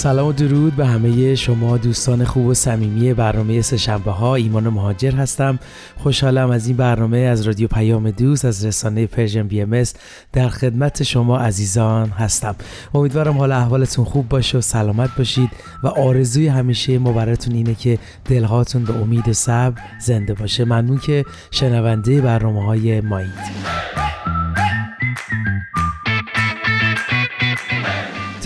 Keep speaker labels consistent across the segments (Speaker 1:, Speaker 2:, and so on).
Speaker 1: سلام و درود به همه شما دوستان خوب و صمیمی برنامه سهشنبه ها. ایمان مهاجر هستم. خوشحالم از این برنامه از رادیو پیام دوست از رسانه Persian BMS در خدمت شما عزیزان هستم. امیدوارم حال احوالتون خوب باشه و سلامت باشید و آرزوی همیشه ما اینه که دلهاتون به امید و صبر زنده باشه. ممنون که شنونده برنامه های مایید.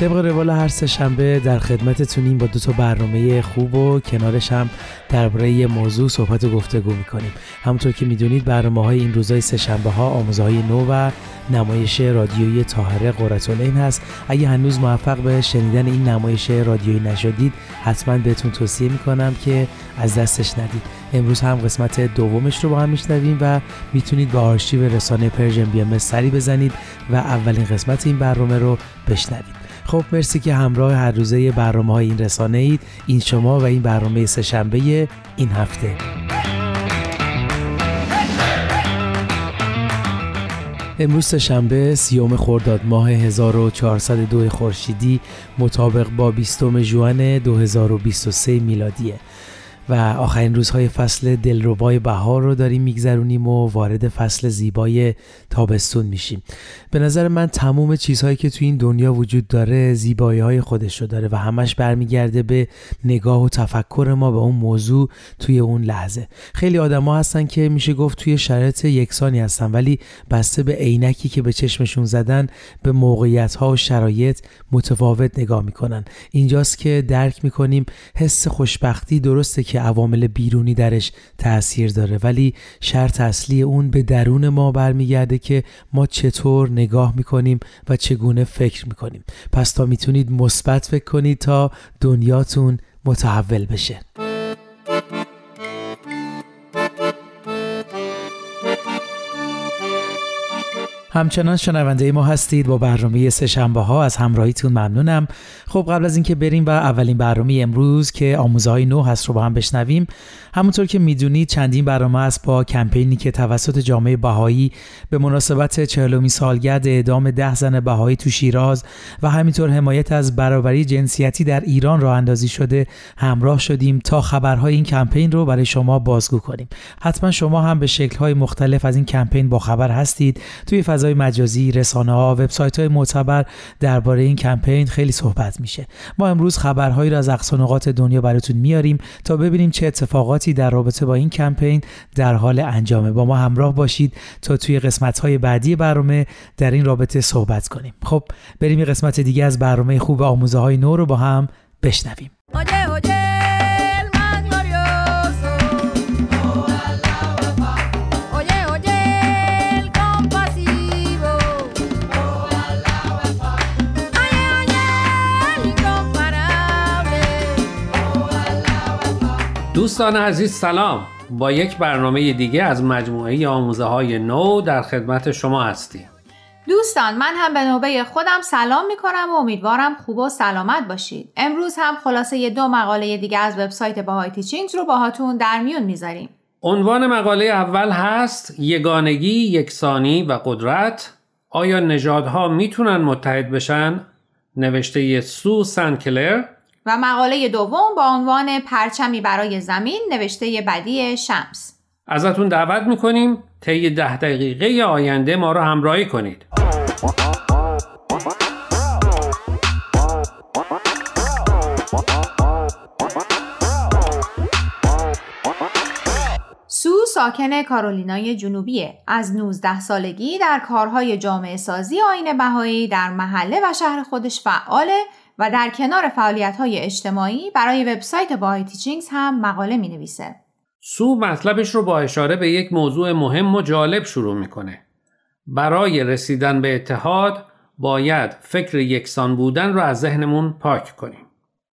Speaker 1: طبق روال هر سه شنبه در خدمتتونیم با دو تا برنامه خوب و کنارش هم درباره یه موضوع صحبت و گفتگو می‌کنیم. همونطور که می‌دونید برنامه های این روزهای سه شنبه ها آموزه های نو و نمایش رادیویی طاهره قرةالعین هست. اگه هنوز موفق به شنیدن این نمایش رادیویی نشدید حتما بهتون توصیه می‌کنم که از دستش ندید. امروز هم قسمت دومش رو با هم میشنویم و می‌تونید با آرشیو رسانه Persian BMS سری بزنید و اولین قسمت این برنامه رو بشنوید. خب مرسی که همراه هر روزه برنامه های این رسانه اید. این شما و این برنامه سهشنبه این هفته. امروز شنبه سیوم خرداد ماه 1402 خورشیدی مطابق با 20 ژوئن 2023 میلادیه. و آخرین روزهای فصل دلربای بهار رو داریم میگذرونیم و وارد فصل زیبای تابستون میشیم. به نظر من تمام چیزهایی که توی این دنیا وجود داره زیبایی های خودش رو داره و همش برمیگرده به نگاه و تفکر ما به اون موضوع توی اون لحظه. خیلی آدما هستن که میشه گفت توی شرایط یکسانی هستن ولی بسته به عینکی که به چشمشون زدن به موقعیت ها و شرایط متفاوت نگاه می‌کنن. اینجاست که درک می‌کنیم حس خوشبختی درسته که عوامل بیرونی درش تاثیر داره. ولی شرط اصلی اون به درون ما برمیگرده که ما چطور نگاه می‌کنیم و چگونه فکر می‌کنیم. پس تا می‌تونید مثبت فکر کنید تا دنیاتون متحول بشه. همچنان شنونده ما هستید با برنامه سه شنبه ها از همراهیتون ممنونم. خب قبل از اینکه بریم و اولین برنامه امروز که آموزه های نو هست رو با هم بشنویم همونطور که می‌دونید چندین برنامه است با کمپینی که توسط جامعه بهایی به مناسبت چهلمین سالگرد اعدام ده زن بهایی تو شیراز و همینطور حمایت از برابری جنسیتی در ایران راه اندازی شده همراه شدیم تا خبرهای این کمپین رو برای شما بازگو کنیم. حتما شما هم به شکل‌های مختلف از این کمپین با خبر هستید. توی فضای مجازی رسانه ها وبسایت های معتبر درباره این کمپین خیلی صحبت میشه. ما امروز خبرهایی را از اقصا دنیا براتون میاریم تا ببینیم چه اتفاقاتی در رابطه با این کمپین در حال انجامه. با ما همراه باشید تا توی قسمت های بعدی برنامه در این رابطه صحبت کنیم. خب بریم یه قسمت دیگه از برنامه خوب آموزه های نو رو با هم بشنویم.
Speaker 2: دوستان عزیز سلام. با یک برنامه دیگه از مجموعه آموزه های نو در خدمت شما هستیم.
Speaker 3: دوستان من هم به نوبه خودم سلام می کنم و امیدوارم خوب و سلامت باشید. امروز هم خلاصه دو مقاله دیگه از وبسایت باهای تیچینگز رو باهاتون در میون می‌ذاریم.
Speaker 2: عنوان مقاله اول هست یگانگی، یکسانی و قدرت. آیا نژادها می‌تونن متحد بشن؟ نوشته سو سنکلر
Speaker 3: و مقاله دوم با عنوان پرچمی برای زمین نوشته بدی شمس.
Speaker 2: ازتون دعوت می‌کنیم طی ده دقیقه آینده ما را همراهی کنید.
Speaker 3: سو ساکن کارولینای جنوبیه. از 19 سالگی در کارهای جامعه سازی آین بهایی در محله و شهر خودش فعاله و در کنار فعالیت های اجتماعی برای وبسایت باهای تیچینگز هم مقاله می نویسه.
Speaker 2: سو مطلبش رو با اشاره به یک موضوع مهم و جالب شروع می‌کنه. برای رسیدن به اتحاد باید فکر یکسان بودن رو از ذهنمون پاک کنیم.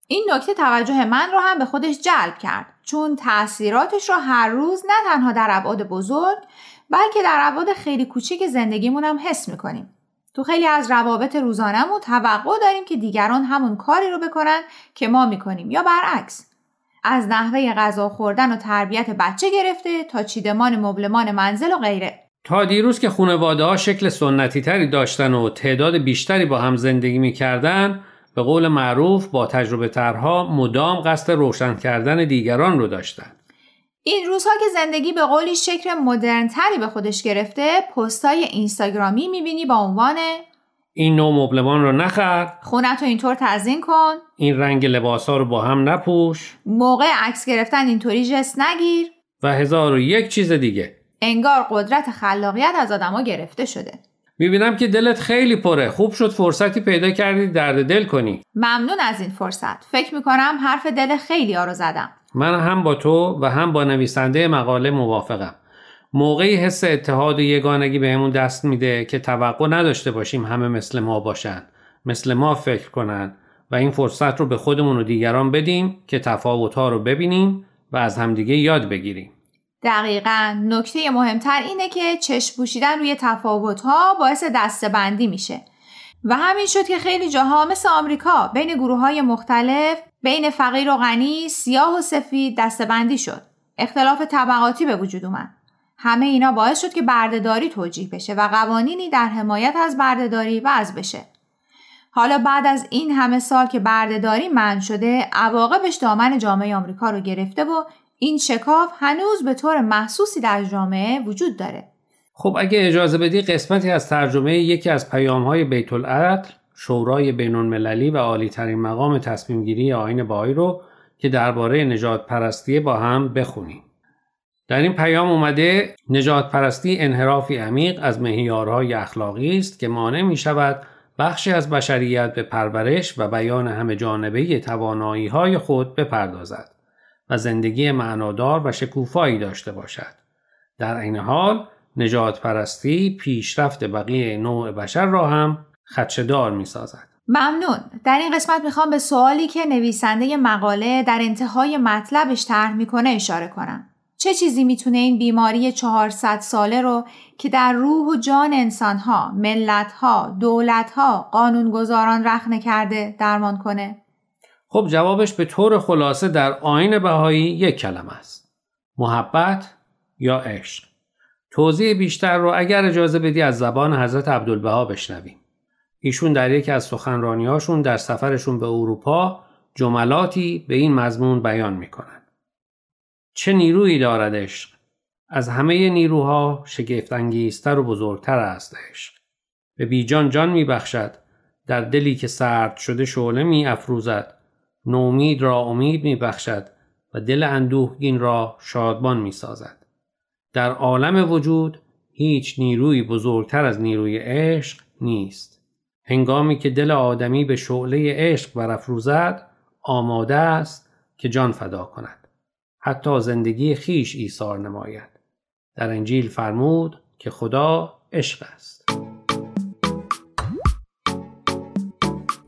Speaker 3: این نکته توجه من رو هم به خودش جلب کرد چون تاثیراتش رو هر روز نه تنها در ابعاد بزرگ بلکه در ابعاد خیلی کوچیک زندگیمون هم حس می‌کنیم. تو خیلی از روابط روزانهمون توقع داریم که دیگران همون کاری رو بکنن که ما می‌کنیم یا برعکس. از نحوه غذا خوردن و تربیت بچه گرفته تا چیدمان مبلمان منزل و غیره.
Speaker 2: تا دیروز که خانواده ها شکل سنتی تری داشتن و تعداد بیشتری با هم زندگی می‌کردن به قول معروف با تجربه ترها مدام قصد روشن کردن دیگران رو داشتن.
Speaker 3: این روزها که زندگی به قولی شکل مدرن تری به خودش گرفته پستای اینستاگرامی می‌بینی با عنوان
Speaker 2: این نوع مبلمان رو نخر.
Speaker 3: خونت رو اینطور تزین کن.
Speaker 2: این رنگ لباس ها رو با هم نپوش.
Speaker 3: موقع عکس گرفتن اینطوری جست نگیر.
Speaker 2: و هزار و یک چیز دیگه.
Speaker 3: انگار قدرت خلاقیت از آدما گرفته شده.
Speaker 2: می‌بینم که دلت خیلی پره. خوب شد فرصتی پیدا کردی درد دل کنی.
Speaker 3: ممنون از این فرصت. فکر می‌کنم حرف دل خیلی ها رو زدم.
Speaker 2: من هم با تو و هم با نویسنده مقاله موافقم. موقعی حس اتحاد و یگانگی بهمون دست میده که توقع نداشته باشیم همه مثل ما باشن مثل ما فکر کنن و این فرصت رو به خودمون و دیگران بدیم که تفاوتها رو ببینیم و از همدیگه یاد بگیریم.
Speaker 3: دقیقا. نکته مهمتر اینه که چشم پوشیدن روی تفاوتها باعث دستبندی میشه. و همین شد که خیلی جاها مثل آمریکا بین گروه های مختلف بین فقیر و غنی سیاه و سفید دستبندی شد. اختلاف طبقاتی به وجود اومد. همه اینا باعث شد که بردهداری توجیه بشه و قوانینی در حمایت از بردهداری وضع بشه. حالا بعد از این همه سال که بردهداری من شده عواقبش دامن جامعه آمریکا رو گرفته و این شکاف هنوز به طور محسوسی در جامعه وجود داره.
Speaker 2: خب اگه اجازه بدی قسمتی از ترجمه یکی از پیام های بیت العدل شورای بین المللی و عالی ترین مقام تصمیم گیری آین بایی رو که درباره نجات پرستی با هم بخونیم. در این پیام اومده نجات پرستی انحرافی عمیق از مهیارهای اخلاقی است که مانع می شود بخشی از بشریت به پرورش و بیان همه جانبه توانایی های خود بپردازد و زندگی معنادار و شکوفایی داشته باشد. در این حال نجات پرستی پیشرفت بقیه نوع بشر را هم خدشدار می سازد.
Speaker 3: ممنون. در این قسمت می‌خوام به سوالی که نویسنده مقاله در انتهای مطلبش طرح می‌کنه اشاره کنم. چه چیزی می‌تونه این بیماری 400 ساله رو که در روح و جان انسانها، ملتها، دولتها، قانونگذاران رخنه کرده درمان کنه؟
Speaker 2: خب جوابش به طور خلاصه در آین بهایی یک کلمه است. محبت یا عشق. توضیح بیشتر رو اگر اجازه بدی از زبان حضرت عبدالبها بشنویم. ایشون در یکی از سخنرانیهاشون در سفرشون به اروپا جملاتی به این مضمون بیان می‌کنن. چه نیرویی دارد عشق؟ از همه نیروها شگفت انگیزتر و بزرگتر است عشق. به بیجان جان میبخشد در دلی که سرد شده شعله می افروزد نومید را امید می بخشد و دل اندوهگین را شادمان می سازد. در عالم وجود هیچ نیروی بزرگتر از نیروی عشق نیست. هنگامی که دل آدمی به شعله عشق برافروزد آماده است که جان فدا کند. حتی زندگی خیش ایثار نماید. در انجیل فرمود که خدا عشق است.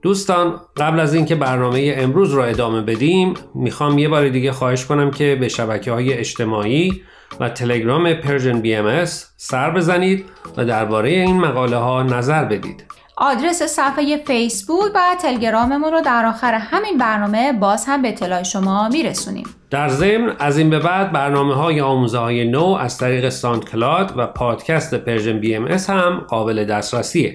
Speaker 2: دوستان قبل از اینکه برنامه امروز را ادامه بدیم می‌خوام یه بار دیگه خواهش کنم که به شبکه های اجتماعی و تلگرام Persian BMS سر بزنید و درباره این مقاله ها نظر بدید.
Speaker 3: آدرس صفحه فیسبوک و تلگراممون رو در آخر همین برنامه باز هم به اطلاع شما میرسونیم.
Speaker 2: در ضمن از این به بعد برنامه های آموزه های نو از طریق SoundCloud و پادکست Persian BMS هم قابل دسترسیه.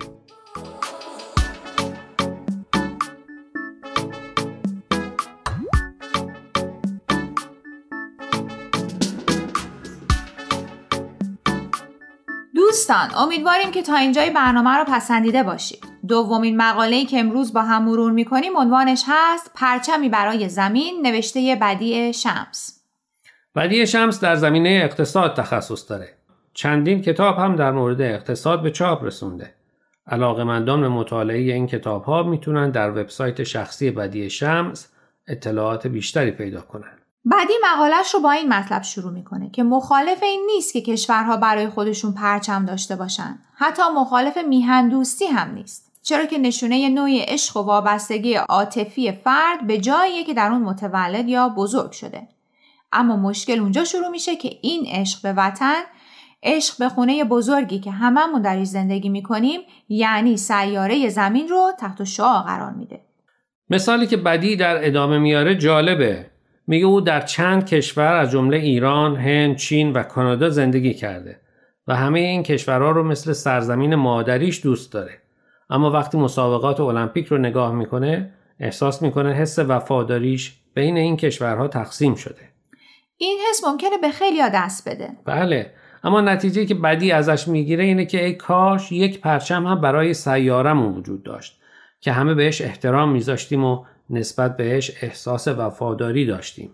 Speaker 3: دوستان امیدواریم که تا اینجای برنامه رو پسندیده باشید. دومین مقاله‌ای که امروز با هم مرور می‌کنیم عنوانش هست پرچمی برای زمین نوشته بدیع شمس.
Speaker 2: بدی شمس در زمینه اقتصاد تخصص داره. چندین کتاب هم در مورد اقتصاد به چاپ رسونده. علاقمندان به مطالعه این کتاب ها می‌تونن در وبسایت شخصی بدی شمس اطلاعات بیشتری پیدا کنن.
Speaker 3: بعدی مقالش رو با این مطلب شروع می‌کنه که مخالف این نیست که کشورها برای خودشون پرچم داشته باشن. حتی مخالف میهندوستی هم نیست. چرا که نشونه نوعی عشق و وابستگی عاطفی فرد به جاییه که در اون متولد یا بزرگ شده. اما مشکل اونجا شروع میشه که این عشق به وطن عشق به خونه بزرگی که هممون درش زندگی می‌کنیم یعنی سیاره زمین رو تحت شعا قرار میده.
Speaker 2: مثالی که بدی در ادامه میاره جالبه. میگه او در چند کشور از جمله ایران، هند، چین و کانادا زندگی کرده و همه این کشورها رو مثل سرزمین مادریش دوست داره. اما وقتی مسابقات المپیک رو نگاه می‌کنه احساس می‌کنه حس وفاداریش بین این کشورها تقسیم شده.
Speaker 3: این حس ممکنه به خیلی دست بده.
Speaker 2: بله اما نتیجه که بدی ازش می‌گیره اینه که ای کاش یک پرچم هم برای سیارمون وجود داشت که همه بهش احترام میذاشتیم و نسبت بهش احساس وفاداری داشتیم.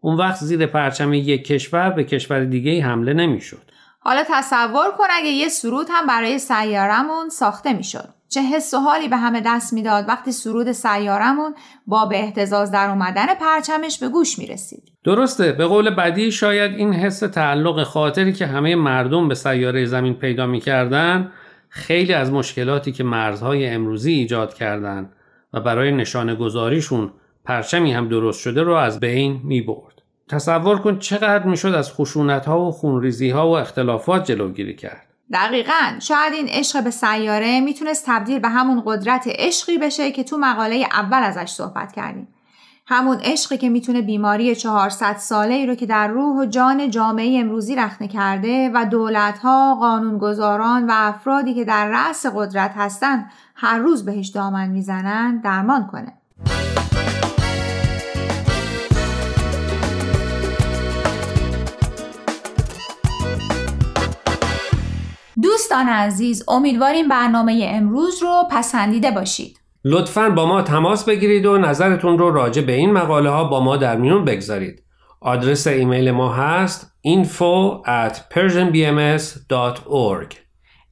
Speaker 2: اون وقت زیر پرچم یک کشور به کشور دیگه حمله نمی‌شد.
Speaker 3: حالا تصور کن اگه یه سرود هم برای سیارمون ساخته می‌شد. چه حس و حالی به همه دست می‌داد وقتی سرود سیارمون با به احتزاز در اومدن پرچمش به گوش می‌رسید.
Speaker 2: درسته به قول بدی شاید این حس تعلق خاطری که همه مردم به سیاره زمین پیدا می‌کردن خیلی از مشکلاتی که مرزهای امروزی ایجاد کردند و برای نشانه گذاریشون پرچمی هم درست شده رو از بین می برد. تصور کن چقدر می‌شد از خشونت ها و خونریزی ها و اختلافات جلوگیری کرد.
Speaker 3: دقیقا شاید این عشق به سیاره می‌تونست تبدیل به همون قدرت عشقی بشه که تو مقاله اول ازش صحبت کردیم. همون عشقی که می‌تونه بیماری 400 ساله ای رو که در روح و جان جامعه امروزی رخنه کرده و دولتها، قانونگذاران و افرادی که در رأس قدرت هستن هر روز بهش دامن می‌زنن درمان کنه. دوستان عزیز امیدواریم برنامه امروز رو پسندیده باشید.
Speaker 2: لطفا با ما تماس بگیرید و نظرتون رو راجع به این مقاله ها با ما در میون بگذارید. آدرس ایمیل ما هست info at persianbms.org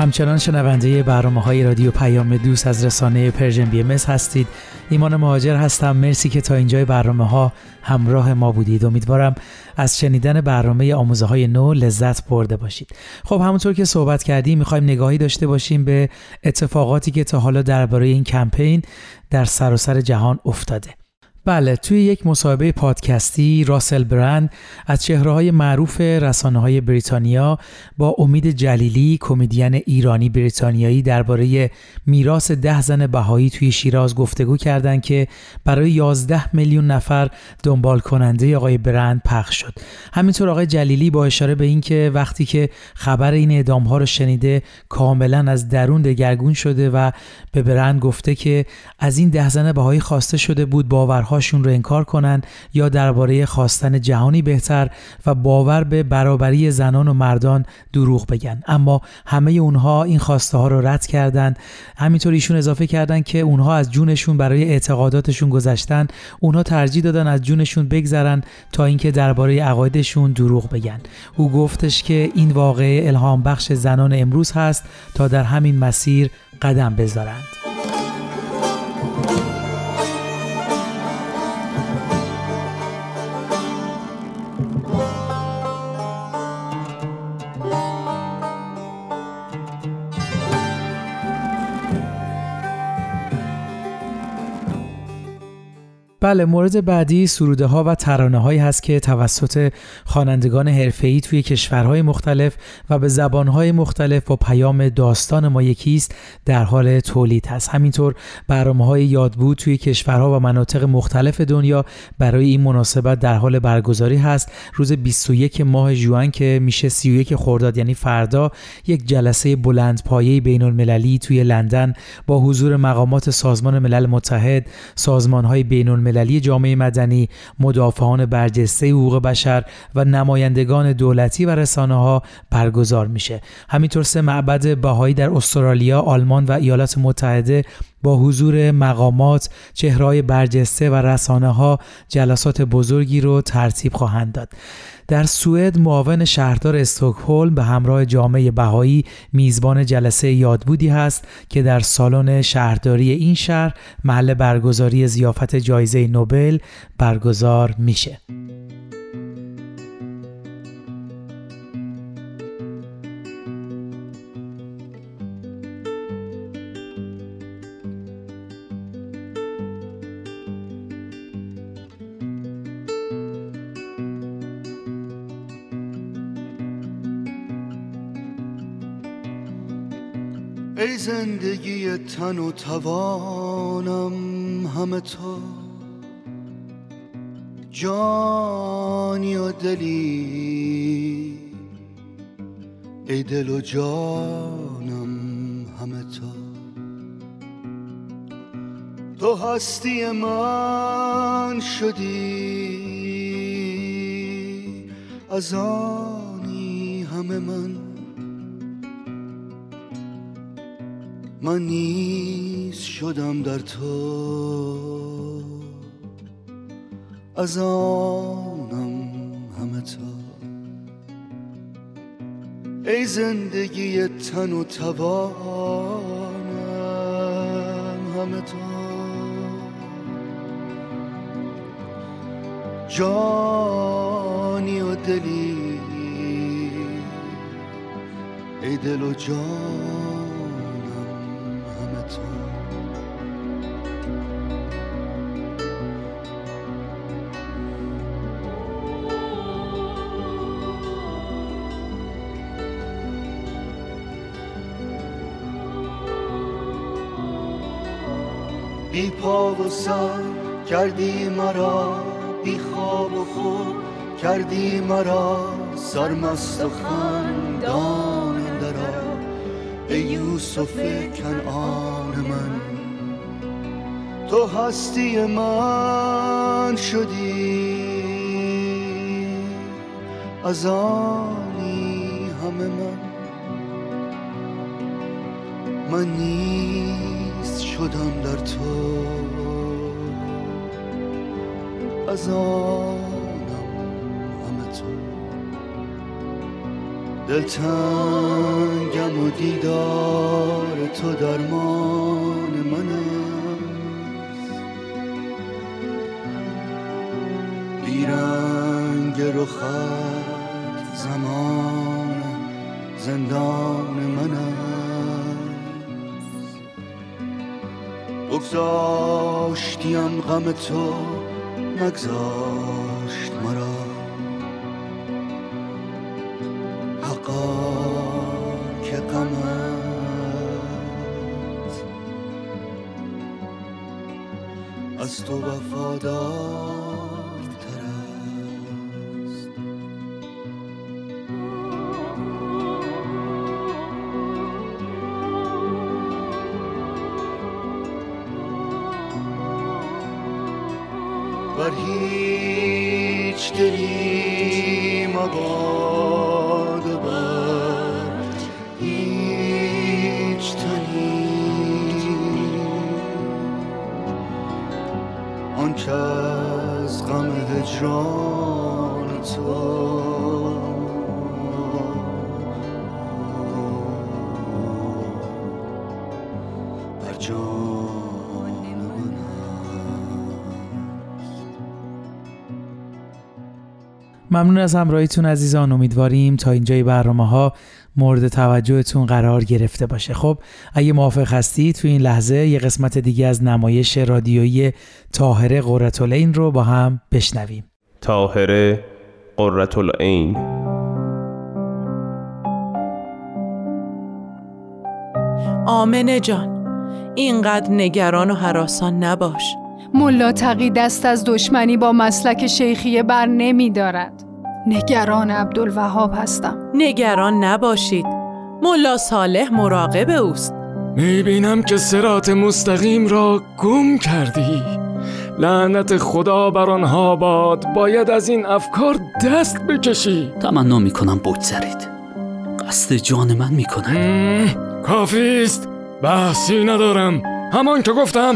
Speaker 1: همچنان شنونده برنامه های رادیو پیام دوست از رسانه پرژن بی ام هستید. ایمان مهاجر هستم. مرسی که تا اینجای برنامه ها همراه ما بودید. امیدوارم از شنیدن برنامه آموزه های نو لذت برده باشید. خب همونطور که صحبت کردیم می‌خوایم نگاهی داشته باشیم به اتفاقاتی که تا حالا درباره این کمپین در سراسر سر جهان افتاده. بله توی یک مصاحبه پادکستی راسل برند از چهره های معروف رسانه های بریتانیا با امید جلیلی کمدین ایرانی بریتانیایی درباره میراث ده زن بهایی توی شیراز گفتگو کردند که برای 11 میلیون نفر دنبال کننده آقای برند پخش شد. همینطور آقای جلیلی با اشاره به اینکه وقتی که خبر این اعدام ها رو شنیده کاملا از درون دگرگون شده و به برند گفته که از این ده زن بهایی خواسته شده بود باور باورهاشون رو انکار کنن یا درباره خواستن جهانی بهتر و باور به برابری زنان و مردان دروغ بگن. اما همه اونها این خواسته ها رو رد کردن. همینطور ایشون اضافه کردن که اونها از جونشون برای اعتقاداتشون گذشتن. اونها ترجیح دادن از جونشون بگذرن تا اینکه درباره عقایدشون دروغ بگن. او گفتش که این واقعه الهام بخش زنان امروز هست تا در همین مسیر قدم بذارند. بله مورد بعدی سروده ها و ترانه هایی هست که توسط خوانندگان حرفه‌ای توی کشورهای مختلف و به زبانهای مختلف و پیام داستان ما یکیست در حال تولید هست. همینطور برنامه های یادبود توی کشورها و مناطق مختلف دنیا برای این مناسبت در حال برگزاری هست. روز 21 ماه جوان که میشه 31 خرداد یعنی فردا یک جلسه بلند پایه بین المللی توی لندن با حضور مقامات سازمان ملل متحد سازمان های بین المللی جامعه مدنی، مدافعان برجسته حقوق بشر و نمایندگان دولتی و رسانه ها برگزار میشه. همینطور سه معبد بهایی در استرالیا، آلمان و ایالات متحده با حضور مقامات، چهرهای برجسته و رسانه ها جلسات بزرگی رو ترتیب خواهند داد. در سوئد معاون شهردار استکهلم به همراه جامعه بهایی میزبان جلسه یادبودی هست که در سالن شهرداری این شهر محل برگزاری زیافت جایزه نوبل برگزار میشه.
Speaker 4: تن و توانم همه تو. جانی و دلی ای دل و جانم همه تو. تو هستی من شدی از آنی همه من. من نیز شدم در تو. از آنم همه تا. ای زندگی تن و توانم همه تا. جانی و دلی ای دل و جان. بی پا و سر کردی مرا بی خواب و خوب. کردی مرا سرمست و خندان درا. ای یوسف کنعان من تو هستی من شدی. از آنی همه من. من نیست. شدم در تو. از آنم همه تو. دلتنگم و دیدار تو درمان من است. بیرنگ زمان زندان بگذاشتیم غم تو نگذاشت آنچه از غم هجران تو
Speaker 1: ممنون از همراهیتون عزیزان. امیدواریم تا اینجای برنامه ها مورد توجهتون قرار گرفته باشه. خب اگه موافق هستید تو این لحظه یه قسمت دیگه از نمایش رادیویی تاهره قرتالعین رو با هم بشنویم.
Speaker 5: طاهره قرة العین
Speaker 6: آمنه جان اینقدر نگران و حراسان نباش.
Speaker 7: ملا تقی دست از دشمنی با مسلک شیخیه بر نمی دارد. نگران عبدالوهاب هستم.
Speaker 6: نگران نباشید. ملا صالح مراقب اوست.
Speaker 8: می‌بینم که سرات مستقیم را گم کردی. لعنت خدا بر آنها باد. باید از این افکار دست بکشی.
Speaker 9: تمنا می‌کنم بگذرید قصد جان من می‌کنن
Speaker 8: مم، کافی است. بحثی ندارم. همان که گفتم.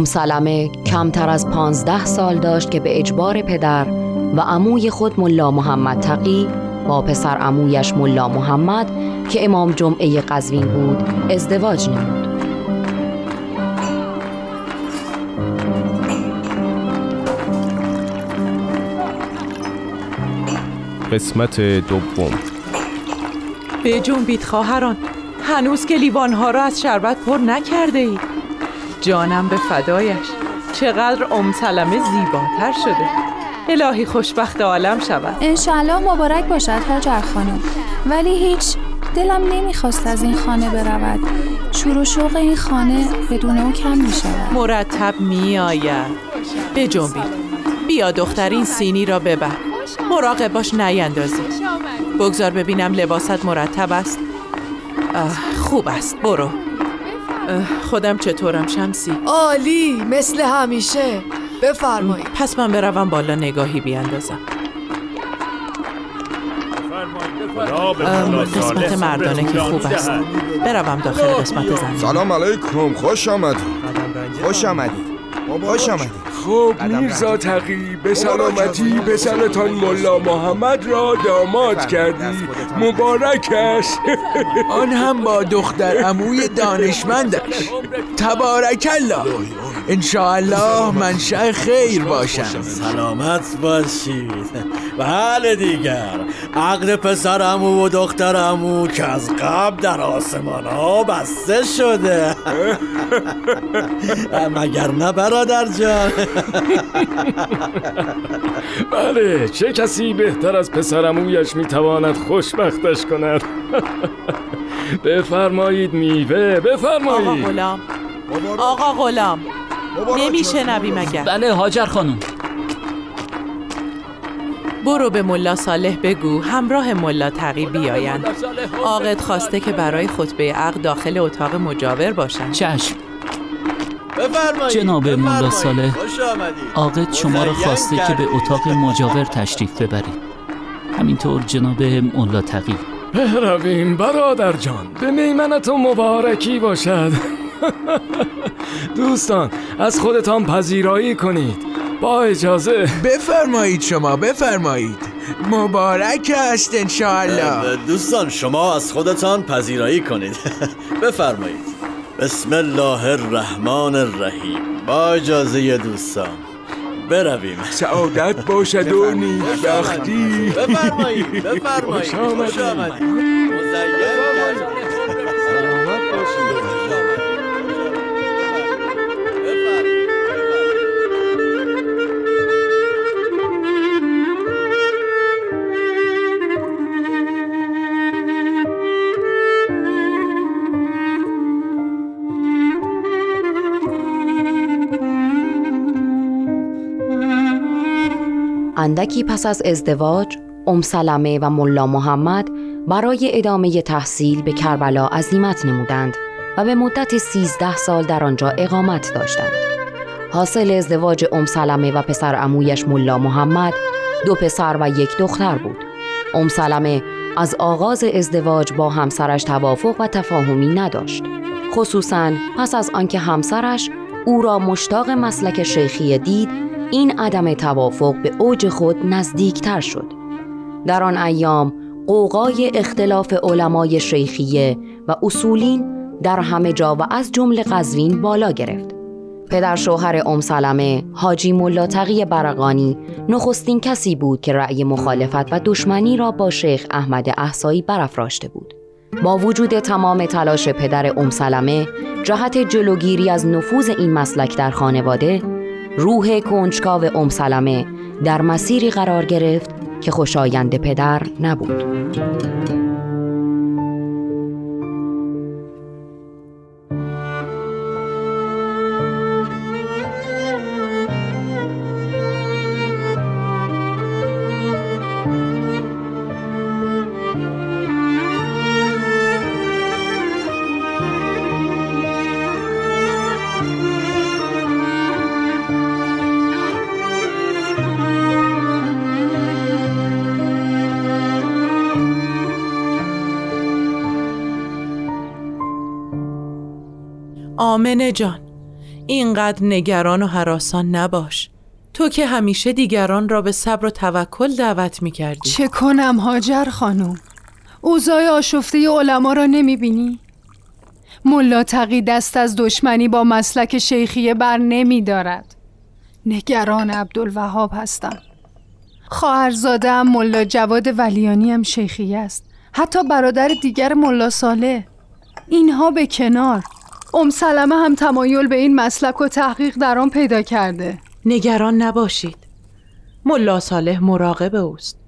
Speaker 10: ام سلمه کمتر از پانزده سال داشت که به اجبار پدر و عموی خود ملا محمد تقی با پسر عمویش ملا محمد که امام جمعه قزوین بود ازدواج نمود.
Speaker 5: قسمت دوم.
Speaker 6: بجنبید خواهران هنوز که لیوانها را از شربت پر نکرده ای جانم به فدایش. چقدر ام سلمه زیباتر شده. الهی خوشبخت عالم شود.
Speaker 7: انشالله مبارک باشد هاجر خانم. ولی هیچ دلم نمی‌خواست از این خانه برود. شور و شوق این خانه بدون او کم می‌شود.
Speaker 6: مرتب می آید بجنبید بیا دختر این سینی را ببر. مراقب باش نیندازی بگذار ببینم لباست مرتب است. خوب است. برو. خودم چطورم شمسی؟
Speaker 11: عالی مثل همیشه. بفرمایید.
Speaker 6: پس من بروم بالا نگاهی بیاندازم. قسمت مردانه که خوب است. بروم داخل قسمت زن
Speaker 12: سلام علیکم. خوش آمدید. خوش آمدید. خوش آمدید.
Speaker 8: خب میرزا تقی به سلامتی پسرتان ملا محمد را داماد کردی. مبارکش
Speaker 13: آن هم با دختر عموی دانشمندش. تبارک الله. انشاءالله منشأ خیر باشم.
Speaker 14: سلامت باشید. بله دیگر. عقد پسر امو و دختر امو که از قبل در آسمان ها بسته شده. مگر نه برادر جان؟
Speaker 8: بله چه کسی بهتر از پسرمویش می‌تواند خوشبختش کند؟ بفرمایید میوه
Speaker 6: آقا
Speaker 8: بفرمایید
Speaker 6: غلام. آقا غلام. نمیشنوی مگر.
Speaker 9: بله هاجر خانم.
Speaker 6: برو به ملا صالح بگو همراه ملا تقی بیایند. عاقد خواسته که برای خطبه عقد داخل اتاق مجاور باشند.
Speaker 9: چشم.
Speaker 14: بفرمایید.
Speaker 9: جناب ملا. صالح عاقد شما را خواسته که به. اتاق مجاور تشریف ببرید. همینطور جناب ملا تقی.
Speaker 8: برویم برادر جان. به میمنت و مبارکی باشد. دوستان از خودتان پذیرایی کنید. با اجازه.
Speaker 13: بفرمایید شما بفرمایید. مبارک است انشاءالله.
Speaker 14: دوستان شما از خودتان پذیرایی کنید. بفرمایید. بسم الله الرحمن الرحیم. با اجازه دوستان برویم.
Speaker 13: سعادت باشد و نیکبختی
Speaker 14: بفرمایید بفرمایید.
Speaker 13: خوش آمدید.
Speaker 10: اندکی پس از ازدواج ام سلمه و ملا محمد برای ادامه تحصیل به کربلا عزیمت نمودند و به مدت 13 سال در آنجا اقامت داشتند. حاصل ازدواج ام سلمه و پسر عمویش ملا محمد دو پسر و یک دختر بود. ام سلمه از آغاز ازدواج با همسرش توافق و تفاهمی نداشت. خصوصا پس از آنکه همسرش او را مشتاق مسلک شیخی دید این عدم توافق به اوج خود نزدیکتر شد. در آن ایام قوقای اختلاف علمای شیخیه و اصولین در همه جا و از جمله قزوین بالا گرفت. پدر شوهر ام سلمه حاجی ملا تقی برقانی نخستین کسی بود که رأی مخالفت و دشمنی را با شیخ احمد احسایی برافراشته بود. با وجود تمام تلاش پدر ام سلمه جهت جلوگیری از نفوذ این مسلک در خانواده روح کنجکاو ام سلمه در مسیری قرار گرفت که خوشایند پدر نبود.
Speaker 6: آمنه جان. اینقدر نگران و حراسان نباش. تو که همیشه دیگران را به صبر و توکل دعوت می کردی
Speaker 15: چه کنم هاجر خانم؟ اوضاع آشفته علما را نمی بینی؟ ملا تقی دست از دشمنی با مسلک شیخیه بر نمی دارد نگران عبدالوهاب هستم. خواهرزاده هم ملا جواد ولیانی هم شیخیه است. حتی برادر دیگر ملا صالح. اینها به کنار. ام سلمه هم تمایل به این مسلک و تحقیق در آن پیدا کرده.
Speaker 6: نگران نباشید. ملا صالح مراقب اوست.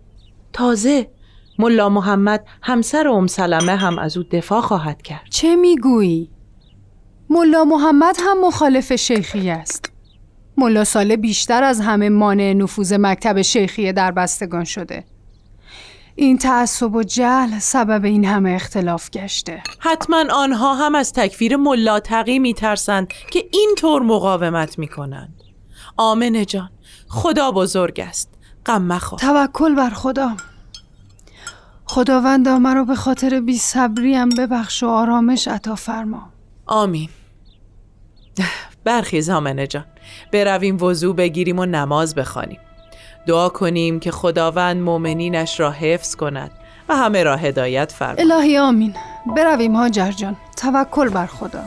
Speaker 6: تازه ملا محمد همسر ام سلمه هم از او دفاع خواهد کرد.
Speaker 15: چه می‌گویی؟ ملا محمد هم مخالف شیخی است. ملا صالح بیشتر از همه مانع نفوذ مکتب شیخیه در بستگان شده. این تعصب و جهل سبب این همه اختلاف گشته.
Speaker 6: حتما آنها هم از تکفیر ملا تقی میترسند که اینطور مقاومت می‌کنند. آمنه جان خدا بزرگ است. غم مخور.
Speaker 15: توکل بر خدا. خداوندا مرا به خاطر بی صبریم ببخش و آرامش عطا فرما.
Speaker 6: آمین. برخیز آمنه جان. برویم وضوع بگیریم و نماز بخوانیم. دعا کنیم که خداوند مؤمنینش را حفظ کند و همه را هدایت فرماید.
Speaker 15: الهی آمین. برویم هاجر جان. توکل بر خدا.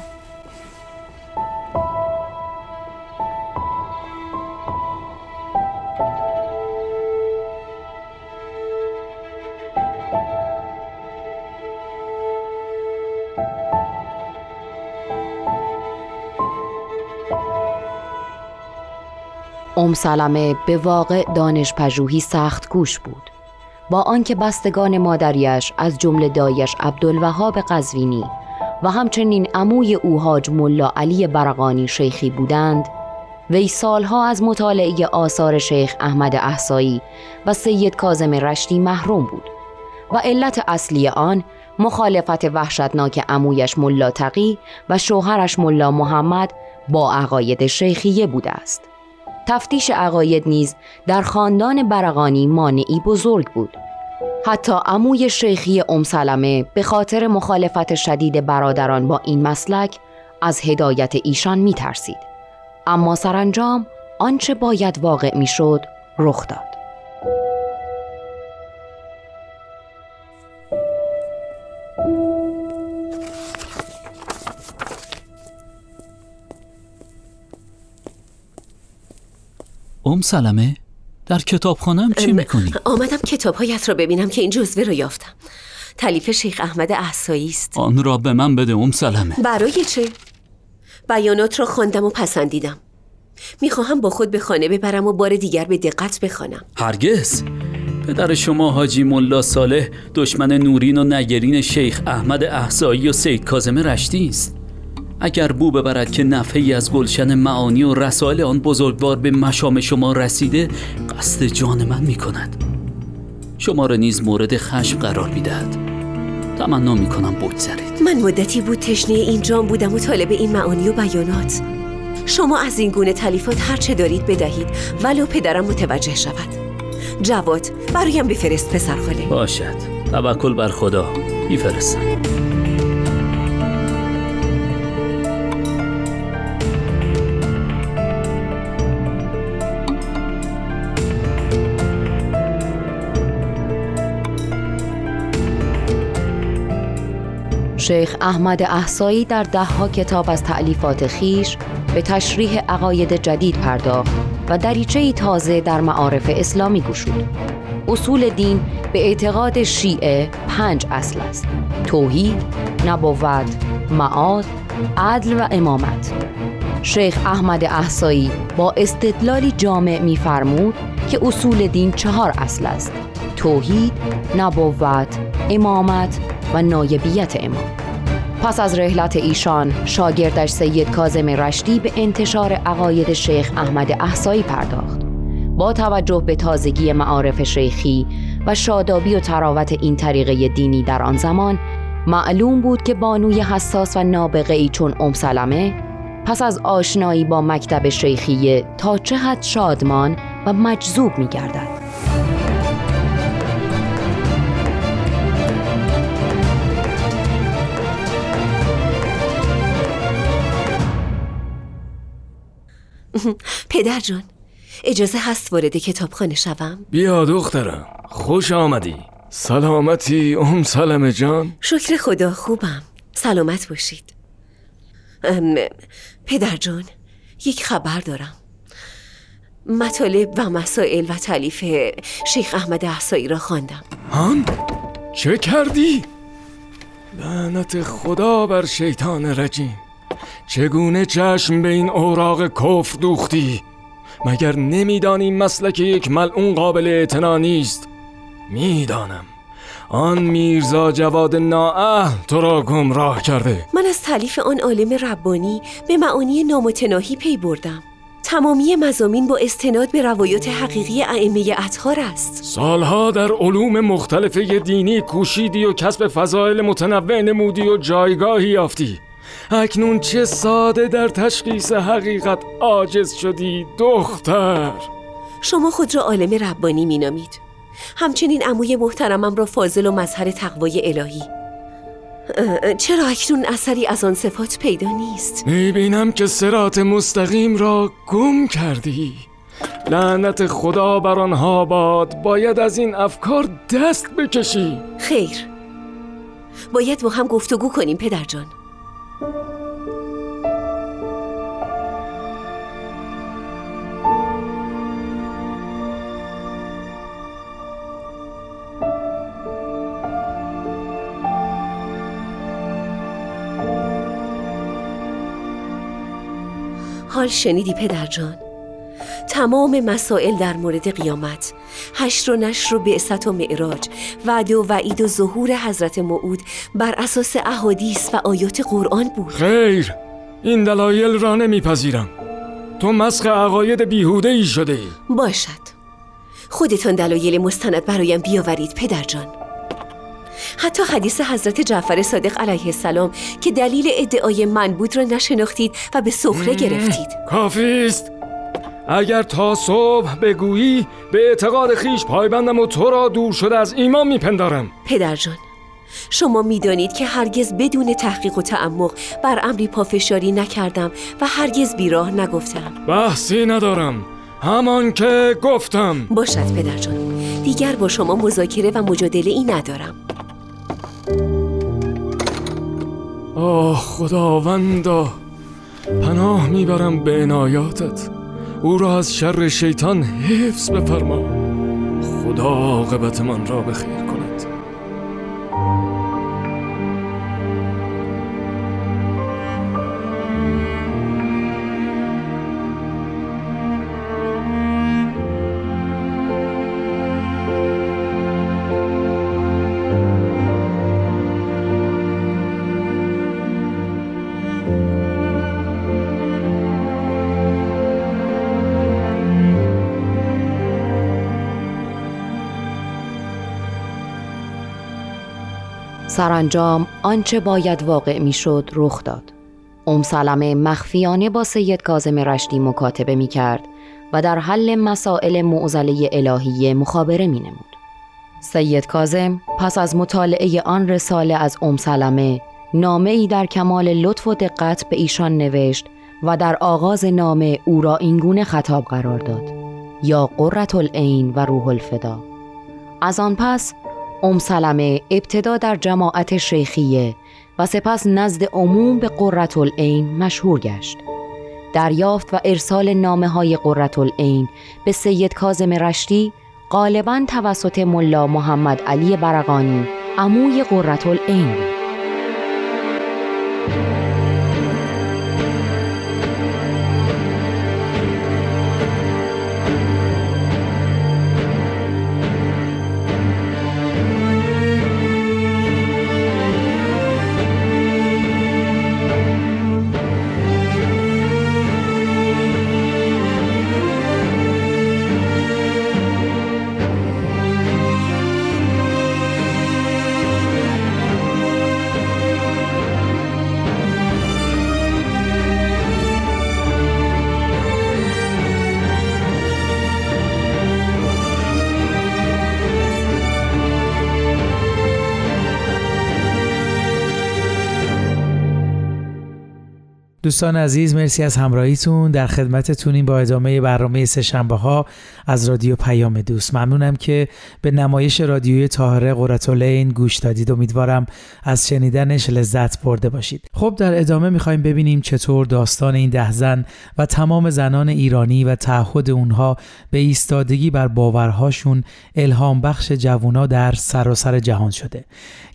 Speaker 10: ام سلمه به واقع دانش پژوهی سخت گوش بود. با آنکه بستگان مادریش از جمله دایش عبدالوهاب قزوینی و همچنین عموی او حاج ملا علی برقانی شیخی بودند وی سالها از مطالعه آثار شیخ احمد احسایی و سید کاظم رشتی محروم بود و علت اصلی آن مخالفت وحشتناک عمویش ملا تقی و شوهرش ملا محمد با عقاید شیخیه بوده است. تفتیش عقاید نیز در خاندان برقانی مانعی بزرگ بود حتی عموی شیخی ام سلمه به خاطر مخالفت شدید برادران با این مسلک از هدایت ایشان می ترسید. اما سرانجام آنچه باید واقع می شد رخ داد.
Speaker 9: ام سلمه در کتابخانم چی می‌کنی؟
Speaker 16: آمدم کتابهایت را ببینم که این جزوه را یافتم. تلیف شیخ احمد احسایی است.
Speaker 9: آن را به من بده ام سلمه.
Speaker 16: برای چه؟ بیانات را خواندم و پسندیدم. می‌خواهم با خود به خانه ببرم و بار دیگر به دقت بخوانم.
Speaker 9: هرگز؟ پدر شما حاجی ملا صالح دشمن نورین و نگرین شیخ احمد احسایی و سید کازم رشتی است. اگر بو ببرد که نفعی از گلشن معانی و رسائل آن بزرگوار به مشام شما رسیده قصد جان من می کند شما را نیز مورد خشم قرار می‌دهد. تمنا می کنم بگذرید
Speaker 16: من مدتی بود تشنه این جام بودم و طالب این معانی و بیانات. شما از این گونه تلیفات هر چه دارید بدهید ولو پدرم متوجه شود. جواد برایم بفرست پسر خاله.
Speaker 9: باشد. توکل بر خدا. میفرستم.
Speaker 10: شیخ احمد احسایی در دهها کتاب از تعلیفات خیش به تشریح عقاید جدید پرداخت و دریچه تازه در معارف اسلامی گشود. اصول دین به اعتقاد شیعه پنج اصل است. توحید، نبوت، معاد، عدل و امامت. شیخ احمد احسایی با استدلالی جامع می‌فرمود که اصول دین چهار اصل است. توحید، نبوت، امامت و نایبیت امام پس از رحلت ایشان شاگردش سید کازم رشدی به انتشار عقاید شیخ احمد احسایی پرداخت با توجه به تازگی معارف شیخی و شادابی و تراوت این طریقه دینی در آن زمان معلوم بود که بانوی حساس و نابغه ای چون ام سلمه پس از آشنایی با مکتب شیخیه تا چه حد شادمان و مجذوب می گردد.
Speaker 16: پدر جان اجازه هست وارد کتابخانه شوم؟
Speaker 8: بیا دخترم خوش آمدی. سلامتی ام سلمه جان؟
Speaker 16: شکر خدا خوبم. سلامت باشید. پدر جان یک خبر دارم. مطالب و مسائل و تعلیف شیخ احمد احسایی را خواندم.
Speaker 8: هان؟ چه کردی؟ لعنت خدا بر شیطان رجیم. چگونه چشم به این اوراق کفر دوختی؟ مگر نمیدانی مسلک یک ملعون قابل اعتنا نیست؟ می‌دانم. آن میرزا جواد نااه تو را گمراه کرده.
Speaker 16: من از تعلیف آن عالم ربانی به معانی نامتناهی پی بردم. تمامی مزامین با استناد به روایات حقیقی ائمه اطهار است.
Speaker 8: سالها در علوم مختلف دینی کوشیدی و کسب فضایل متنوع نمودی و جایگاهی یافتی. اکنون چه ساده در تشخیص حقیقت عاجز شدی دختر.
Speaker 16: شما خود را عالم ربانی مینامید. همچنین عموی محترمم را فاضل و مظهر تقوای الهی. چرا اکنون اثری از آن صفات پیدا نیست؟
Speaker 8: می‌بینم که سرات مستقیم را گم کردی. لعنت خدا بر آنها باد. باید از این افکار دست بکشی.
Speaker 16: خیر. باید با هم گفتگو کنیم پدر جان حال شنیدی پدر جان؟ تمام مسائل در مورد قیامت. هشت و نشر و بعثت و معراج وعده و وعید و ظهور حضرت موعود بر اساس احادیث و آیات قرآن بود.
Speaker 8: خیر این دلایل را نمیپذیرم. تو مسخ عقاید بیهوده ای. شده
Speaker 16: باشد. خودتان دلایل مستند برایم بیاورید پدر جان. حتی حدیث حضرت جعفر صادق علیه السلام که دلیل ادعای من بود را نشناختید و به سخره گرفتید.
Speaker 8: کافی است. اگر تا صبح بگویی به اعتقاد خیش پایبندم و تو را دور شده از ایمان میپندارم.
Speaker 16: پدر جان شما می‌دانید که هرگز بدون تحقیق و تعمق بر امری پافشاری نکردم و هرگز بیراه نگفتم.
Speaker 8: بحثی ندارم. همان که گفتم.
Speaker 16: باشد پدر جان. دیگر با شما مذاکره و مجادله ای ندارم.
Speaker 8: آه خداوندا. پناه می‌برم به عنایاتت. او را از شر شیطان حفظ بفرما. خدا عاقبتمان را بخیر.
Speaker 10: سرانجام آنچه باید واقع می‌شد رخ داد. ام سلمه مخفیانه با سید کازم رشدی مکاتبه می کرد و در حل مسائل معضله الهیه مخابره می نمود. سید کازم پس از مطالعه آن رساله از ام سلمه نامه ای در کمال لطف و دقت به ایشان نوشت و در آغاز نامه او را اینگونه خطاب قرار داد یا قررت العین و روح الفدا از آن پس ام سلمه ابتدا در جماعت شیخیه و سپس نزد عموم به قررت العین مشهور گشت. دریافت و ارسال نامه های قررت العین به سید کازم رشتی غالبا توسط ملا محمد علی برقانی عموی قررت العین بود.
Speaker 1: دوستان عزیز مرسی از همراهیتون. در خدمتتونیم با ادامه برنامه سهشنبه ها از رادیو پیام دوست. ممنونم که به نمایش رادیوی طاهره قرتالعین گوش دادید. امیدوارم از شنیدنش لذت برده باشید. خب در ادامه می‌خوایم ببینیم چطور داستان این ده زن و تمام زنان ایرانی و تعهد اونها به ایستادگی بر باورهاشون الهام بخش جوونا در سراسر جهان شده.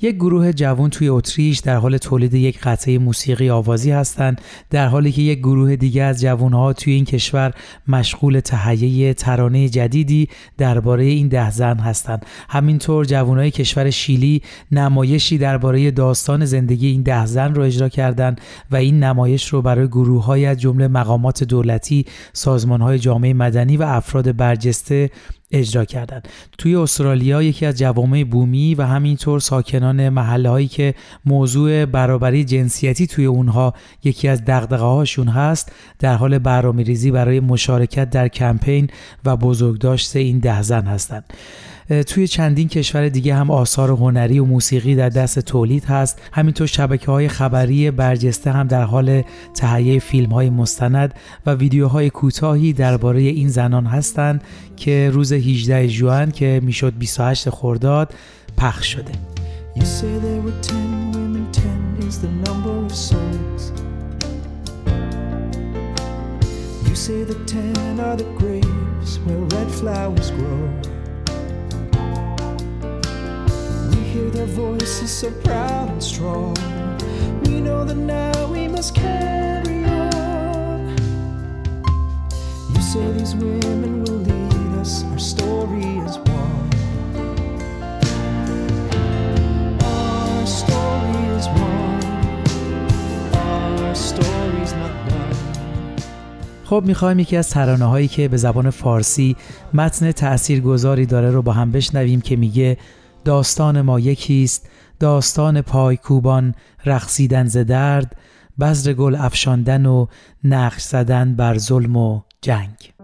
Speaker 1: یک گروه جوان توی اتریش در حال تولید یک قطعه موسیقی آوازی هستند در حالی که یک گروه دیگه از جوانها توی این کشور مشغول تهیه ترانه جدیدی درباره این ده زن هستند. همینطور جوانهای کشور شیلی نمایشی درباره داستان زندگی این ده زن رو اجرا کردند و این نمایش رو برای گروه های از جمله مقامات دولتی، سازمان های جامعه مدنی و افراد برجسته اجرا کردند. توی استرالیا یکی از جوامع بومی و همینطور ساکنان محله هایی که موضوع برابری جنسیتی توی اونها یکی از دغدغه هاشون هست در حال برنامه ریزی برای مشارکت در کمپین و بزرگداشت این ده زن هستند. توی چندین کشور دیگه هم آثار هنری و موسیقی در دست تولید هست. همینطور شبکه های خبری برجسته هم در حال تهیه فیلم های مستند و ویدیوهای کوتاهی درباره این زنان هستند که روز 18 ژوئن که می‌شد 28 خرداد پخش شده.
Speaker 17: Hear their voices so proud and strong. We know that now we must carry on. You say these women will lead us, our story is one. Our story is one. Our story's not done.
Speaker 1: خب می‌خوایم یکی از ترانه هایی که به زبان فارسی متن تأثیرگذاری داره رو با هم بشنویم که میگه داستان ما یکیست. داستان پایکوبان رقصیدن ز درد بذر گل افشاندن و نقش زدن بر ظلم و جنگ.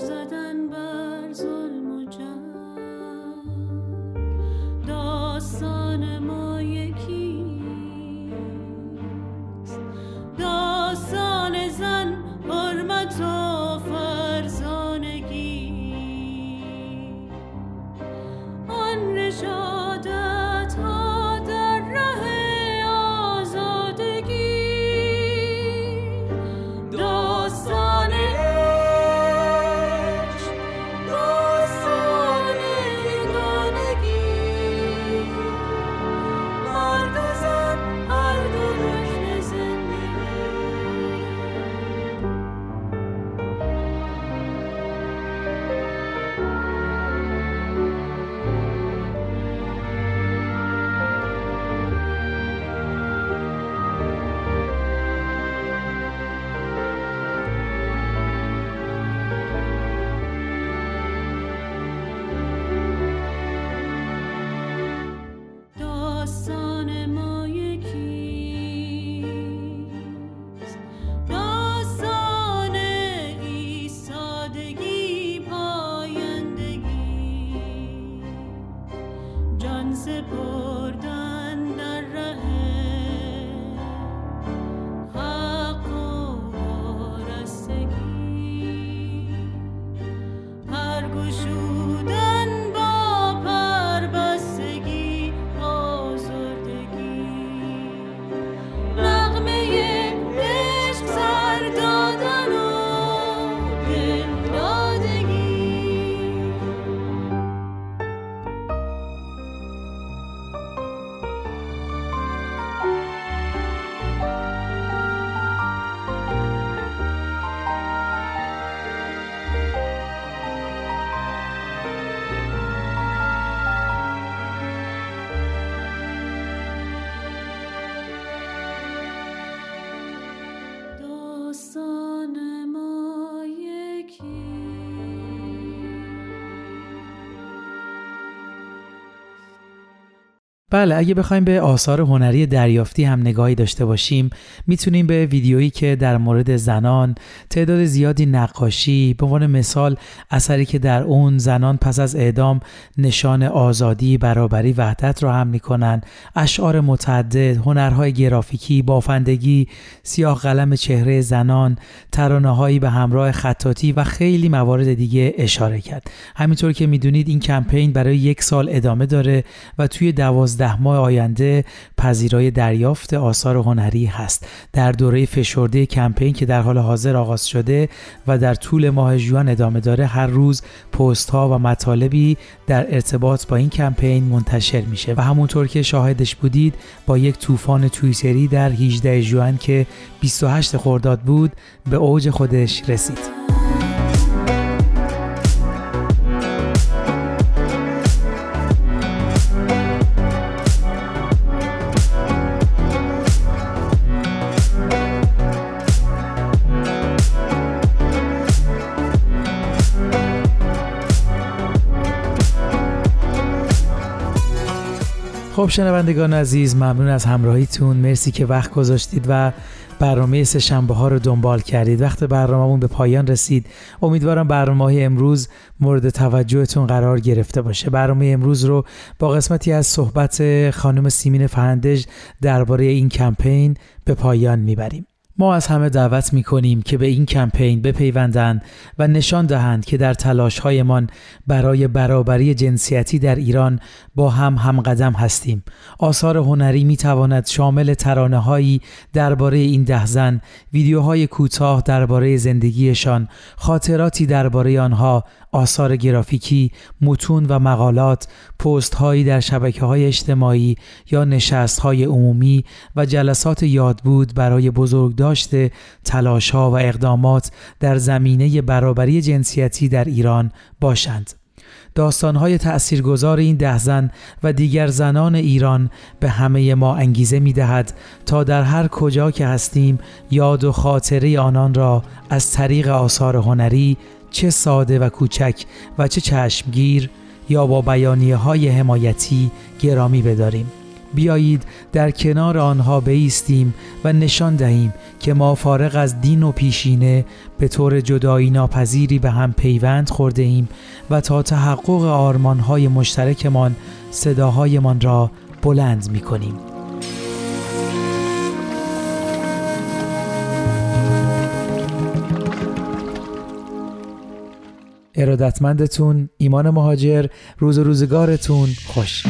Speaker 1: başladan bak. بله اگه بخوایم به آثار هنری دریافتی هم نگاهی داشته باشیم می‌تونیم به ویدیویی که در مورد زنان تعداد زیادی نقاشی به عنوان مثال اثری که در اون زنان پس از اعدام نشان آزادی برابری وحدت را هم می‌کنن. اشعار متعدد هنرهای گرافیکی بافندگی سیاه قلم چهره زنان ترانه هایی به همراه خطاطی و خیلی موارد دیگه اشاره کرد. همینطور که می‌دونید این کمپین برای یک سال ادامه داره و توی دوازده ده ماه آینده پذیرای دریافت آثار هنری هست. در دوره فشرده کمپین که در حال حاضر آغاز شده و در طول ماه ژوئن ادامه داره هر روز پست ها و مطالبی در ارتباط با این کمپین منتشر میشه. و همونطور که شاهدش بودید با یک طوفان توییتری در 18 ژوئن که 28 خرداد بود به اوج خودش رسید. خب شنوندگان عزیز ممنون از همراهیتون. مرسی که وقت گذاشتید و برنامه سه شنبه ها رو دنبال کردید. وقت برنامهمون به پایان رسید. امیدوارم برنامه های امروز مورد توجهتون قرار گرفته باشه. برنامه امروز رو با قسمتی از صحبت خانم سیمین فهندج درباره این کمپین به پایان می‌بریم. ما از همه دعوت می کنیم که به این کمپین بپیوندند و نشان دهند که در تلاشهایمان برای برابری جنسیتی در ایران با هم همقدم هستیم. آثار هنری می تواند شامل ترانه هایی درباره این ده زن، ویدیوهای کوتاه درباره زندگیشان، خاطراتی درباره آنها، آثار گرافیکی، متون و مقالات، پست هایی در شبکه های اجتماعی یا نشست های عمومی و جلسات یادبود برای بزرگداشت تلاش ها و اقدامات در زمینه برابری جنسیتی در ایران باشند. داستانهای تأثیرگذار این ده زن و دیگر زنان ایران به همه ما انگیزه می دهد تا در هر کجا که هستیم یاد و خاطره آنان را از طریق آثار هنری چه ساده و کوچک و چه چشمگیر یا با بیانیه های حمایتی گرامی بداریم بیایید در کنار آنها بیستیم و نشان دهیم که ما فارغ از دین و پیشینه به طور جدایی ناپذیری به هم پیوند خورده ایم و تا تحقق آرمانهای مشترکمان صداهایمان را بلند می کنیم. ارادتمندتون ایمان مهاجر روز و روزگارتون خوش